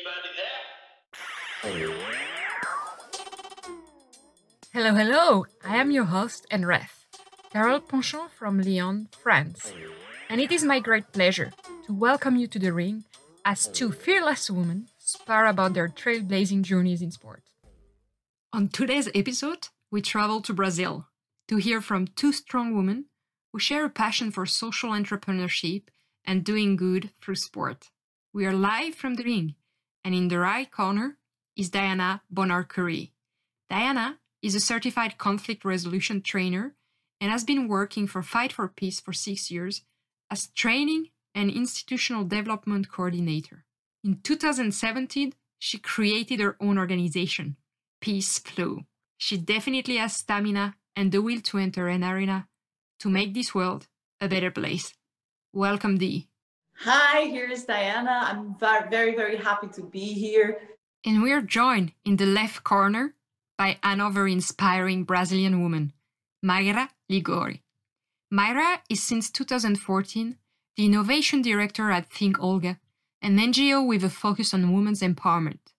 Anybody there? Hello, hello! I am your host and ref, Carole Ponchon from Lyon, France. And it is my great pleasure to welcome you to the ring as two fearless women spar about their trailblazing journeys in sport. On today's episode, we travel to Brazil to hear from two strong women who share a passion for social entrepreneurship and doing good through sport. We are live from the ring, and in the right corner is Diana Bonar-Curry. Diana is a certified conflict resolution trainer and has been working for Fight for Peace for six years as training and institutional development coordinator. In 2017, she created her own organization, Peace Flow. She definitely has stamina and the will to enter an arena to make this world a better place. Welcome, Dee. Hi, here's Diana. I'm very, very happy to be here. And we're joined in the left corner by another inspiring Brazilian woman, Mayra Liguori. Mayra is since 2014 the innovation director at Think Olga, an NGO with a focus on women's empowerment.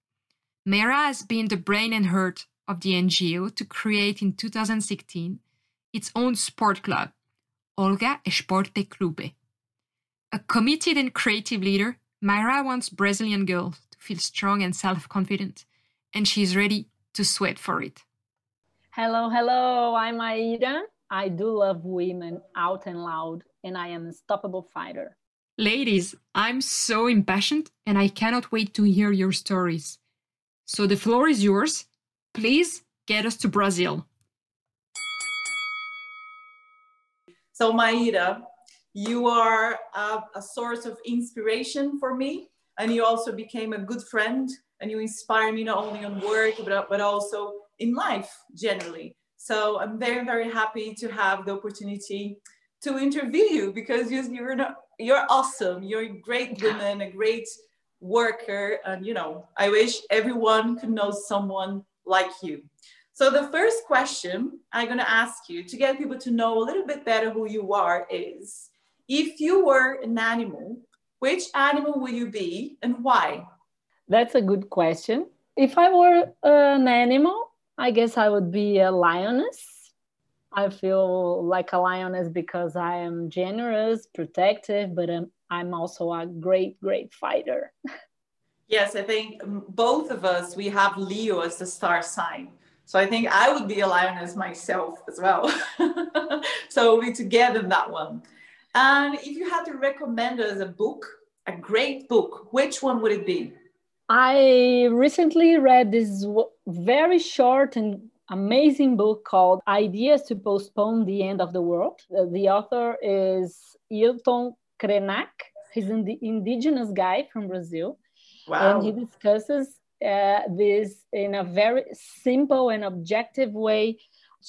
Mayra has been the brain and heart of the NGO to create in 2016 its own sport club, Olga Esporte Clube. A committed and creative leader, Myra wants Brazilian girls to feel strong and self confident, and she is ready to sweat for it. Hello, hello, I'm Aida. I do love women out and loud, and I am a stoppable fighter. Ladies, I'm so impassioned and I cannot wait to hear your stories. So the floor is yours. Please get us to Brazil. So, Maida, you are a, a, source of inspiration for me, and you also became a good friend and you inspire me not only on work but, but also in life generally. So i'm very very happy to have the opportunity to interview you because you're not, you're awesome. You're a great woman a great worker and you know i wish everyone could know someone like you. So the first question i'm going to ask you to get people to know a little bit better who you are is if you were an animal which animal will you be and why that's a good question. If I were an animal, I guess I would be a lioness. I feel like a lioness because I am generous, protective, but I'm, I'm also a great, great fighter. Yes, I think um, both of us, we have Leo as the star sign. So I think I would be a lioness myself as well. so we together in that one. And if you had to recommend us a book, a great book, which one would it be? I recently read this very short and amazing book called Ideas to Postpone the End of the World. Uh, the author is Ailton Krenak. He's an indigenous guy from Brazil. Wow. And he discusses uh, this in a very simple and objective way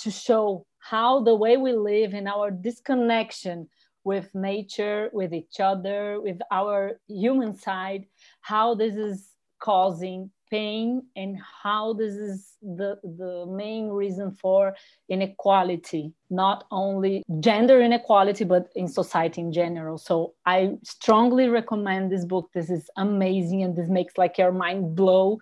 to show how the way we live and our disconnection with nature, with each other, with our human side, how this is causing pain and how this is the, the main reason for inequality, not only gender inequality, but in society in general. So I strongly recommend this book. This is amazing and this makes like your mind blow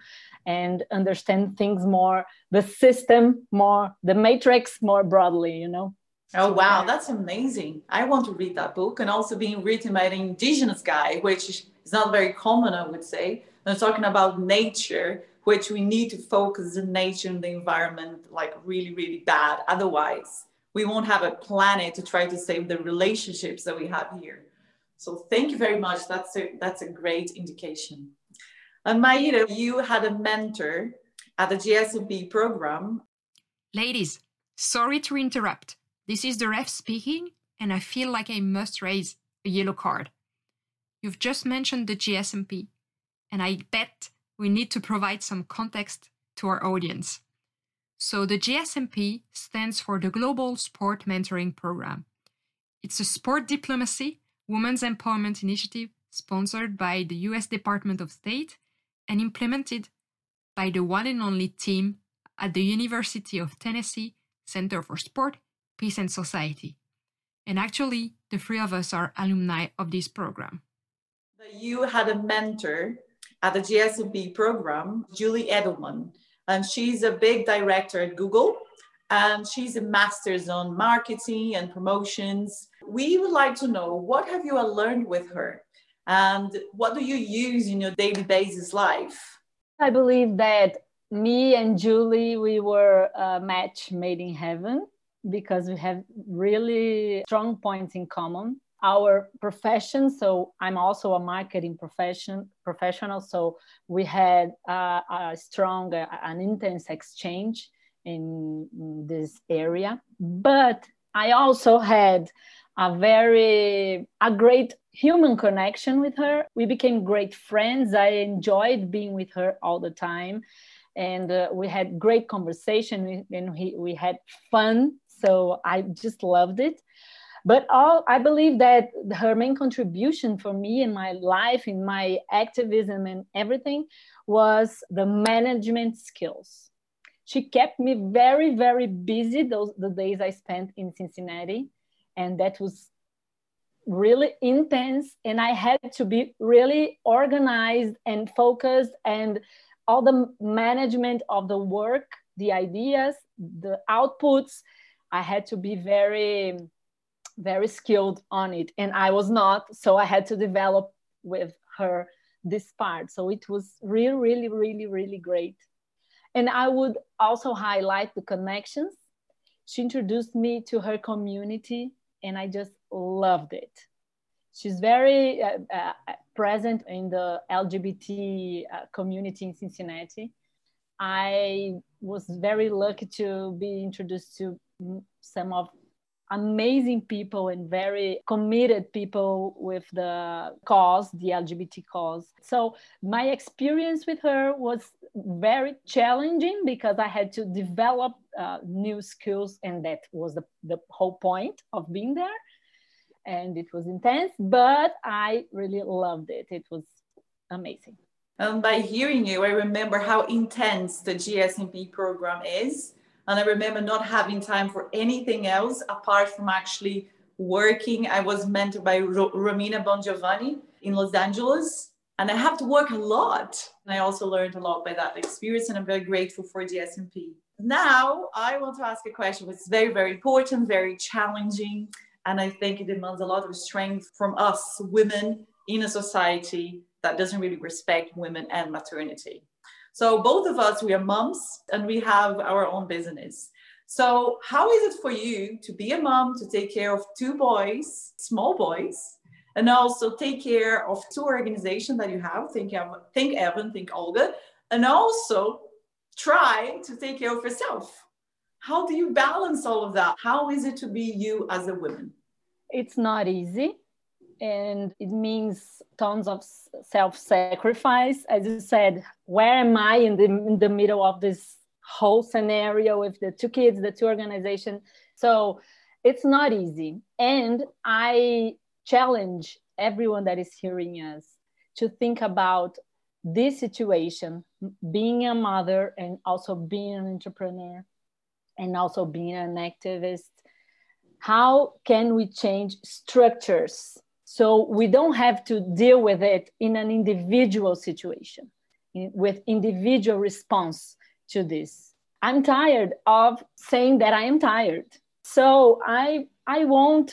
and understand things more, the system more, the matrix more broadly, you know? Oh wow, that's amazing! I want to read that book, and also being written by an indigenous guy, which is not very common, I would say. And talking about nature, which we need to focus on nature and the environment like really, really bad. Otherwise, we won't have a planet to try to save the relationships that we have here. So thank you very much. That's a that's a great indication. Uh, and Maida, you had a mentor at the GSMP program. Ladies, sorry to interrupt. This is the ref speaking, and I feel like I must raise a yellow card. You've just mentioned the GSMP and I bet we need to provide some context to our audience. So, the GSMP stands for the Global Sport Mentoring Program. It's a sport diplomacy, women's empowerment initiative sponsored by the US Department of State and implemented by the one and only team at the University of Tennessee Center for Sport, Peace and Society. And actually, the three of us are alumni of this program. You had a mentor at the GSMP program, Julie Edelman. And she's a big director at Google and she's a master's on marketing and promotions. We would like to know what have you learned with her and what do you use in your daily basis life? I believe that me and Julie, we were a match made in heaven because we have really strong points in common. Our profession, so I'm also a marketing profession professional, so we had uh, a strong, uh, an intense exchange in, in this area. But I also had a very a great human connection with her. We became great friends. I enjoyed being with her all the time. And uh, we had great conversation. And we, we had fun so i just loved it. But all i believe that her main contribution for me in my life in my activism and everything was the management skills. She kept me very very busy those the days i spent in cincinnati and that was really intense and i had to be really organized and focused and all the management of the work the ideas the outputs i had to be very very skilled on it and i was not so i had to develop with her this part so it was really really really really great and i would also highlight the connections she introduced me to her community and I just loved it. She's very uh, uh, present in the LGBT uh, community in Cincinnati. I was very lucky to be introduced to some of amazing people and very committed people with the cause, the LGBT cause. So my experience with her was very challenging because I had to develop uh, new skills, and that was the, the whole point of being there. And it was intense, but I really loved it. It was amazing. And by hearing you, I remember how intense the GSMP program is and I remember not having time for anything else apart from actually working. I was mentored by Ro- Romina Bongiovanni in Los Angeles. And I have to work a lot. And I also learned a lot by that experience. And I'm very grateful for GSMP. Now, I want to ask a question which is very, very important, very challenging. And I think it demands a lot of strength from us women in a society that doesn't really respect women and maternity. So both of us, we are moms and we have our own business. So how is it for you to be a mom, to take care of two boys, small boys, and also take care of two organizations that you have, think, think Eva, think Olga, and also try to take care of yourself. How do you balance all of that? How is it to be you as a woman? It's not easy and it means tons of self-sacrifice. As you said where am i in the, in the middle of this whole scenario with the two kids the two organization? So it's not easy. And i challenge everyone that is hearing us to think about this situation being a mother and also being an entrepreneur and also being an activist. How can we change structures so we don't have to deal with it in an individual situation with individual response to this. I'm tired of saying that I am tired. So I I won't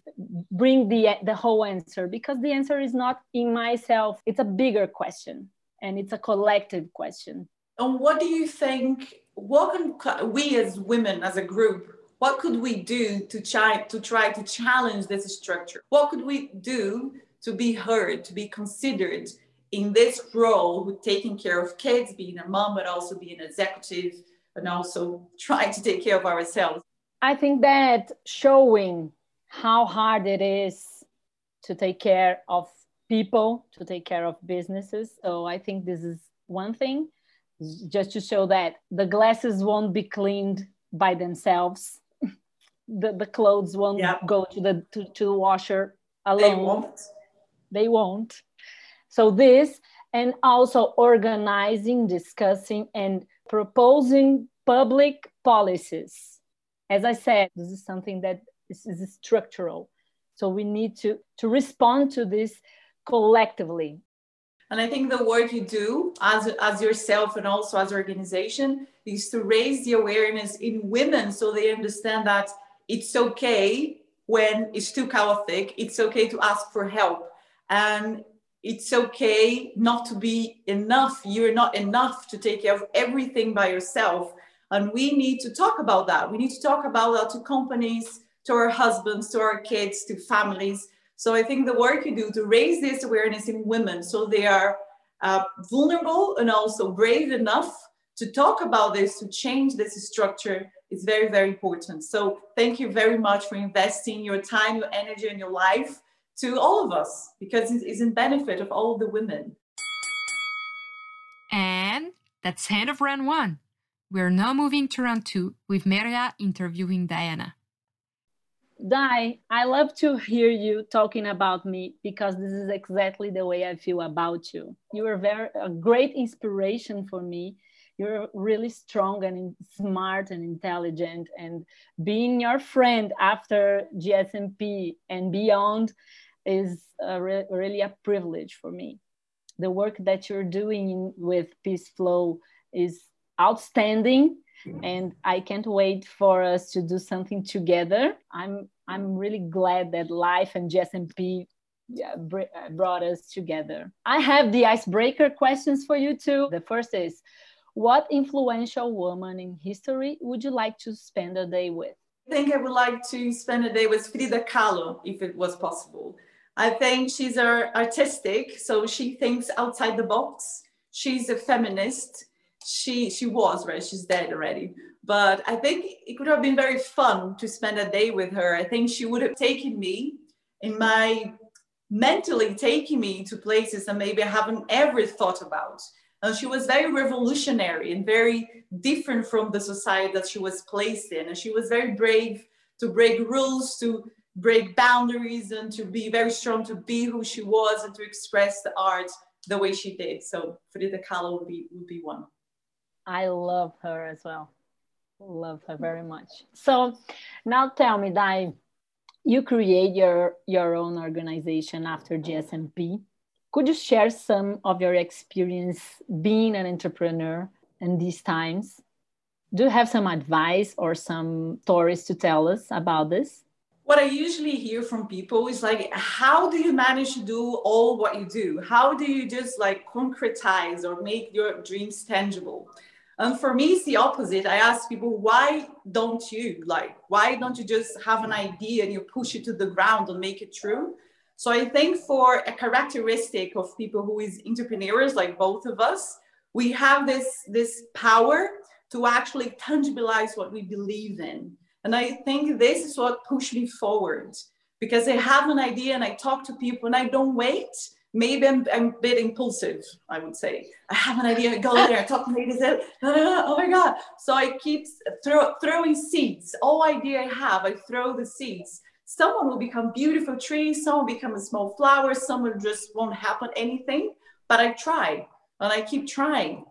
bring the the whole answer because the answer is not in myself. It's a bigger question and it's a collective question. And what do you think what can we as women as a group what could we do to try to try to challenge this structure? What could we do to be heard to be considered in this role with taking care of kids being a mom but also being an executive and also trying to take care of ourselves? I think that showing how hard it is to take care of people to take care of businesses. So i think this is one thing just to show that the glasses won't be cleaned by themselves the, the clothes won't yep. go to the to, to the washer alone. they won't. they won't. So this and also organizing discussing and proposing public policies. As i said this is something that is, is structural. So we need to to respond to this collectively. And I think the work you do as, as yourself and also as organization is to raise the awareness in women so they understand that it's okay when it's too chaotic, it's okay to ask for help. And it's okay not to be enough. You're not enough to take care of everything by yourself. And we need to talk about that. We need to talk about that to companies, to our husbands, to our kids, to families. So I think the work you do to raise this awareness in women so they are uh, vulnerable and also brave enough to talk about this, to change this structure is very, very important. So thank you very much for investing your time, your energy, and your life to all of us because it is in benefit of all of the women. And that's end of round one. We're now moving to round two with Maria interviewing Diana. Di, I love to hear you talking about me because this is exactly the way I feel about you. You are very a great inspiration for me. You're really strong and smart and intelligent, and being your friend after GSMP and beyond is a re really a privilege for me. The work that you're doing with Peace Flow is outstanding and I can't wait for us to do something together. I'm I'm really glad that life and GSMP yeah, brought us together. I have the icebreaker questions for you too. The first is, what influential woman in history would you like to spend a day with? I think I would like to spend a day with Frida Kahlo if it was possible. I think she's artistic, so she thinks outside the box. She's a feminist she she was right she's dead already but i think it could have been very fun to spend a day with her i think she would have taken me in my mentally taking me to places that maybe i haven't ever thought about and she was very revolutionary and very different from the society that she was placed in and she was very brave to break rules to break boundaries and to be very strong to be who she was and to express the art the way she did so frida kahlo would be would be one I love her as well. Love her very much. So now tell me, Dai, you create your, your own organization after GSMP. Could you share some of your experience being an entrepreneur in these times? Do you have some advice or some stories to tell us about this? What I usually hear from people is like, how do you manage to do all what you do? How do you just like concretize or make your dreams tangible? And for me, it's the opposite. I ask people, why don't you? Like, why don't you just have an idea and you push it to the ground and make it true? So I think for a characteristic of people who is entrepreneurs, like both of us, we have this, this power to actually tangibilize what we believe in. And I think this is what pushed me forward because I have an idea and I talk to people and I don't wait maybe I'm, I'm, a bit impulsive, I would say. I have an idea, I go there, talk to ladies, oh my God. So I keep throw, throwing seeds. All idea I have, I throw the seeds. Someone will become beautiful trees, some will become a small flower, some will just won't happen anything, but I try and I keep trying.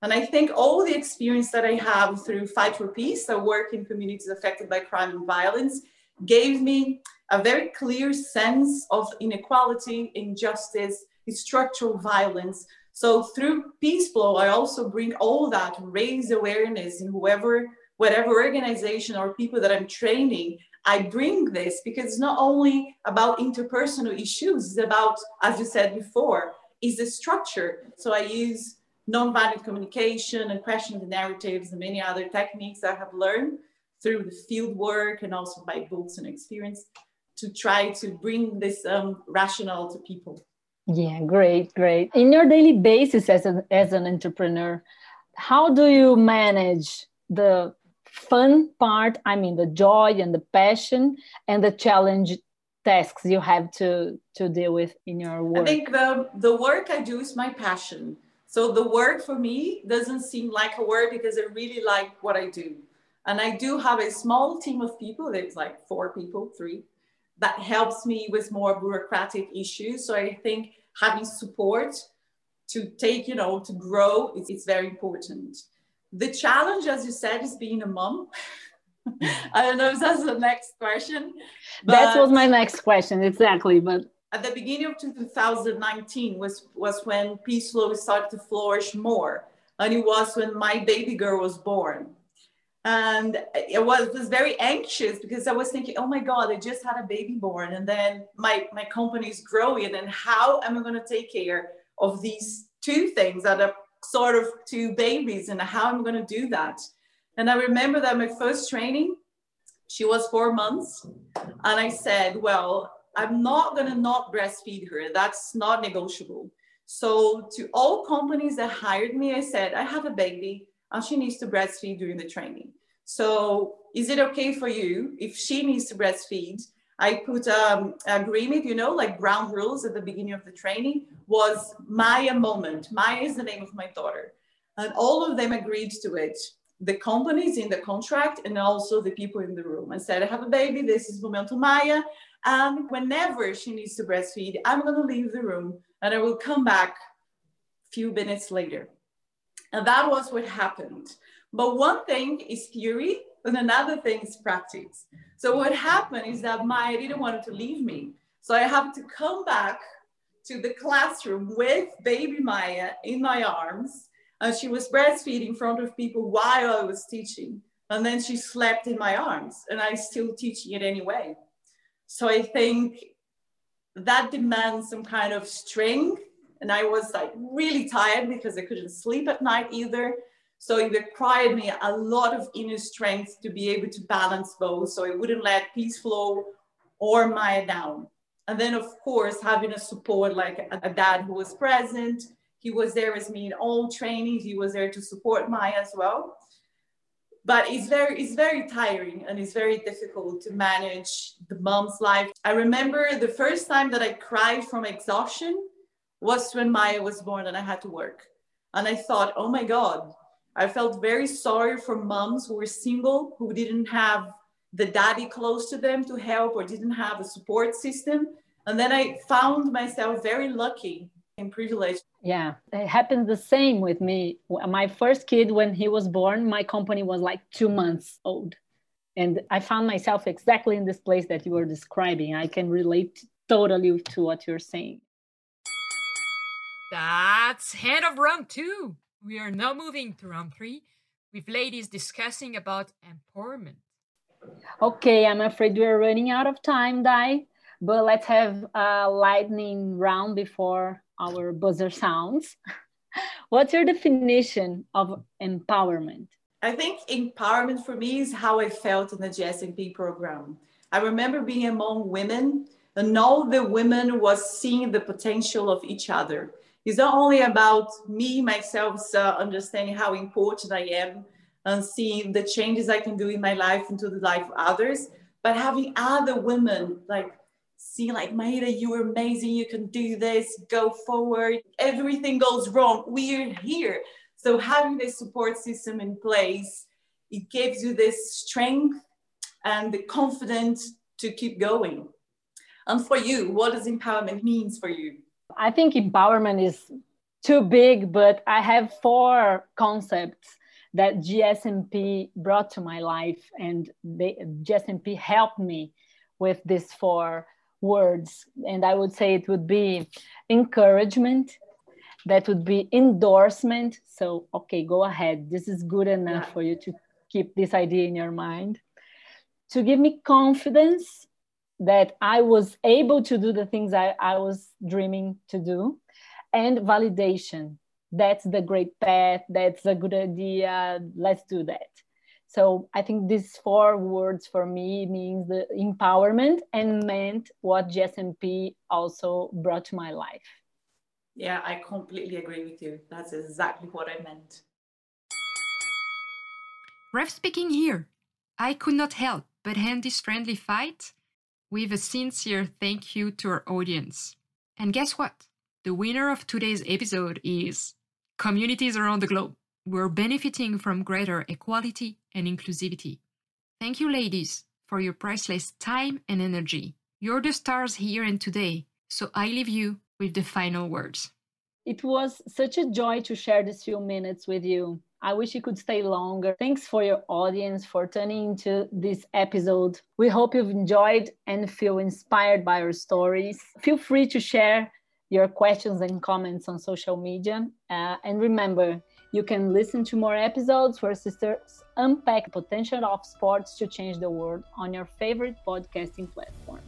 And I think all the experience that I have through Fight for Peace, I work in communities affected by crime and violence, gave me a very clear sense of inequality, injustice, structural violence. So through Peace Flow, I also bring all that, raise awareness in whoever, whatever organization or people that I'm training. I bring this because it's not only about interpersonal issues, it's about, as you said before, is the structure. So I use nonviolent communication and question the narratives and many other techniques I have learned through the field work and also by books and experience to try to bring this um, to people. Yeah, great, great. In your daily basis as an, as an entrepreneur, how do you manage the fun part? I mean, the joy and the passion and the challenge tasks you have to, to deal with in your work? I think the, the work I do is my passion. So the work for me doesn't seem like a work because I really like what I do. And I do have a small team of people, it's like four people, three, that helps me with more bureaucratic issues. So I think having support to take, you know, to grow is, is very important. The challenge, as you said, is being a mom. I don't know if that's the next question. That was my next question, exactly. But at the beginning of 2019 was, was when Peace Flow started to flourish more. And it was when my baby girl was born. And it was, was very anxious because I was thinking, oh my God, I just had a baby born. And then my, my company is growing. And how am I going to take care of these two things that are sort of two babies? And how I'm going to do that? And I remember that my first training, she was four months. And I said, well, I'm not going to not breastfeed her. That's not negotiable. So to all companies that hired me, I said, I have a baby and she needs to breastfeed during the training. So is it okay for you if she needs to breastfeed? I put um, agreement, you know, like ground rules at the beginning of the training was Maya moment. Maya is the name of my daughter. And all of them agreed to it. The companies in the contract and also the people in the room and said, I have a baby, this is Momento Maya. And whenever she needs to breastfeed, I'm going to leave the room and I will come back a few minutes later. And that was what happened. But one thing is theory, and another thing is practice. So what happened is that Maya didn't want to leave me. So I have to come back to the classroom with baby Maya in my arms. And she was breastfeeding in front of people while I was teaching. And then she slept in my arms, and I still teaching it anyway. So I think that demands some kind of strength. And I was like really tired because I couldn't sleep at night either. So it required me a lot of inner strength to be able to balance both. So I wouldn't let peace flow or Maya down. And then, of course, having a support like a, dad who was present. He was there with me in all trainings. He was there to support Maya as well but it's very it's very tiring and it's very difficult to manage the mom's life i remember the first time that i cried from exhaustion was when maya was born and i had to work and i thought oh my god i felt very sorry for moms who were single who didn't have the daddy close to them to help or didn't have a support system and then i found myself very lucky and privileged yeah, it happened the same with me. My first kid, when he was born, my company was like two months old. And I found myself exactly in this place that you were describing. I can relate totally to what you're saying. That's head of round two. We are now moving to round three with ladies discussing about empowerment. Okay, I'm afraid we're running out of time, Dai, but let's have a lightning round before our buzzer sounds. What's your definition of empowerment? I think empowerment for me is how I felt in the GSMP program. I remember being among women and all the women was seeing the potential of each other. It's not only about me, myself, uh, understanding how important I am and seeing the changes I can do in my life into the life of others, but having other women like see like Maida, you're amazing, you can do this, go forward. Everything goes wrong, we're here. So having this support system in place, it gives you this strength and the confidence to keep going. And for you, what does empowerment means for you? I think empowerment is too big, but I have four concepts that GSMP brought to my life, and they, GSMP helped me with these four words. And i would say it would be encouragement that would be endorsement. So okay go ahead. This is good enough yeah. for you to keep this idea in your mind. To give me confidence that i was able to do the things i, I was dreaming to do and validation that's the great path that's a good idea let's do that so I think these four words for me means the empowerment and meant what GSMP also brought to my life. Yeah, I completely agree with you. That's exactly what I meant. Ref speaking here. I could not help but hand this friendly fight with a sincere thank you to our audience. And guess what? The winner of today's episode is communities around the globe we're benefiting from greater equality and inclusivity. Thank you, ladies, for your priceless time and energy. You're the stars here and today, so I leave you with the final words. It was such a joy to share these few minutes with you. I wish you could stay longer. Thanks for your audience for tuning into this episode. We hope you've enjoyed and feel inspired by our stories. Feel free to share your questions and comments on social media. Uh, and remember, you can listen to more episodes where sisters unpack the potential of sports to change the world on your favorite podcasting platform.